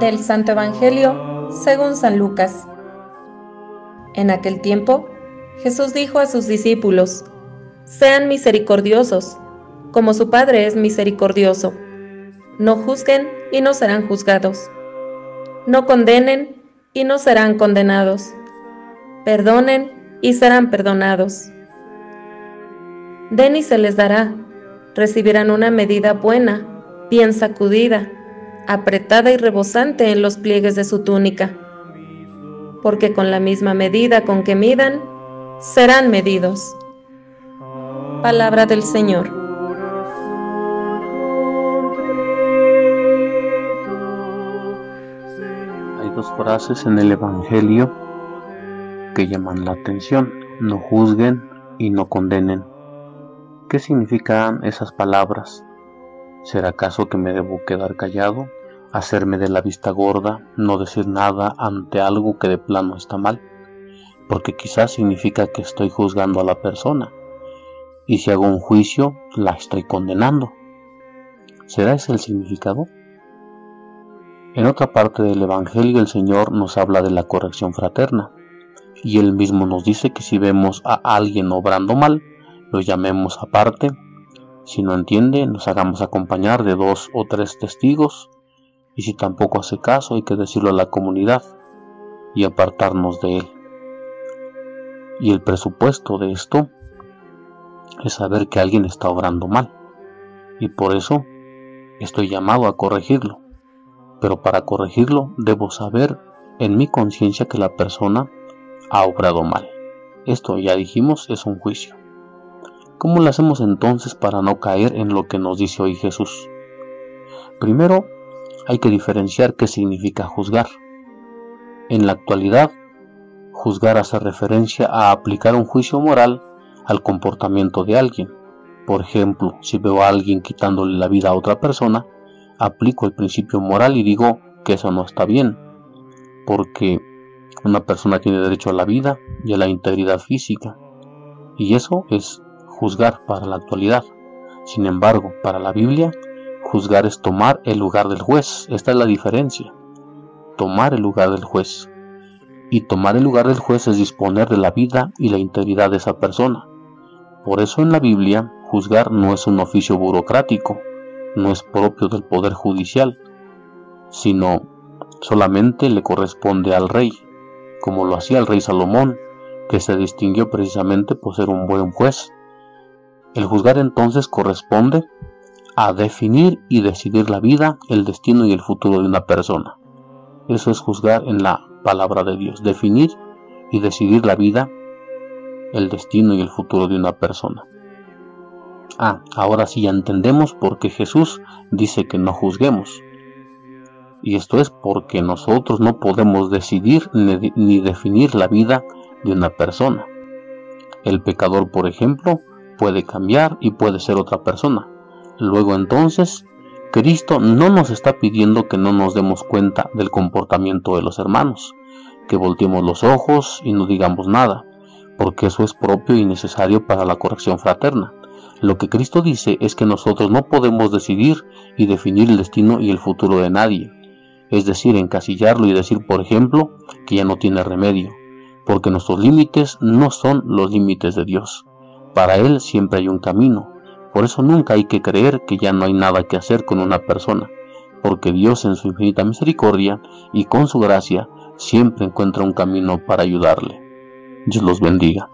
Del Santo Evangelio, según San Lucas. En aquel tiempo, Jesús dijo a sus discípulos, Sean misericordiosos, como su Padre es misericordioso. No juzguen y no serán juzgados. No condenen y no serán condenados. Perdonen y serán perdonados. Den y se les dará. Recibirán una medida buena, bien sacudida, apretada y rebosante en los pliegues de su túnica. Porque con la misma medida con que midan, serán medidos. Palabra del Señor. Frases en el Evangelio que llaman la atención. No juzguen y no condenen. ¿Qué significan esas palabras? ¿Será acaso que me debo quedar callado, hacerme de la vista gorda, no decir nada ante algo que de plano está mal? Porque quizás significa que estoy juzgando a la persona, y si hago un juicio, la estoy condenando. ¿Será ese el significado? En otra parte del Evangelio el Señor nos habla de la corrección fraterna, y Él mismo nos dice que si vemos a alguien obrando mal, lo llamemos aparte. Si no entiende, nos hagamos acompañar de dos o tres testigos. Y si tampoco hace caso, hay que decirlo a la comunidad y apartarnos de él. Y el presupuesto de esto es saber que alguien está obrando mal. Y por eso estoy llamado a corregirlo. Pero para corregirlo debo saber en mi conciencia que la persona ha obrado mal. Esto ya dijimos es un juicio. ¿Cómo lo hacemos entonces para no caer en lo que nos dice hoy Jesús? Primero, hay que diferenciar qué significa juzgar. En la actualidad, juzgar hace referencia a aplicar un juicio moral al comportamiento de alguien. Por ejemplo, si veo a alguien quitándole la vida a otra persona, aplico el principio moral y digo que eso no está bien, porque una persona tiene derecho a la vida y a la integridad física, y eso es juzgar para la actualidad. Sin embargo, para la Biblia, juzgar es tomar el lugar del juez. Esta es la diferencia. Tomar el lugar del juez. Y tomar el lugar del juez es disponer de la vida y la integridad de esa persona. Por eso en la Biblia, juzgar no es un oficio burocrático, no es propio del poder judicial, sino solamente le corresponde al rey, como lo hacía el rey Salomón, que se distinguió precisamente por ser un buen juez el juzgar entonces corresponde a definir y decidir la vida, el destino y el futuro de una persona. Eso es juzgar en la palabra de Dios, definir y decidir la vida, el destino y el futuro de una persona. Ah, ahora sí entendemos por qué Jesús dice que no juzguemos. Y esto es porque nosotros no podemos decidir ni definir la vida de una persona. El pecador, por ejemplo, puede cambiar y puede ser otra persona. Luego entonces, Cristo no nos está pidiendo que no nos demos cuenta del comportamiento de los hermanos, que volteemos los ojos y no digamos nada, porque eso es propio y necesario para la corrección fraterna. Lo que Cristo dice es que nosotros no podemos decidir y definir el destino y el futuro de nadie, es decir, encasillarlo y decir, por ejemplo, que ya no tiene remedio, porque nuestros límites no son los límites de Dios. Para Él siempre hay un camino. Por eso nunca hay que creer que ya no hay nada que hacer con una persona, porque Dios en su infinita misericordia y con su gracia siempre encuentra un camino para ayudarle. Dios los bendiga.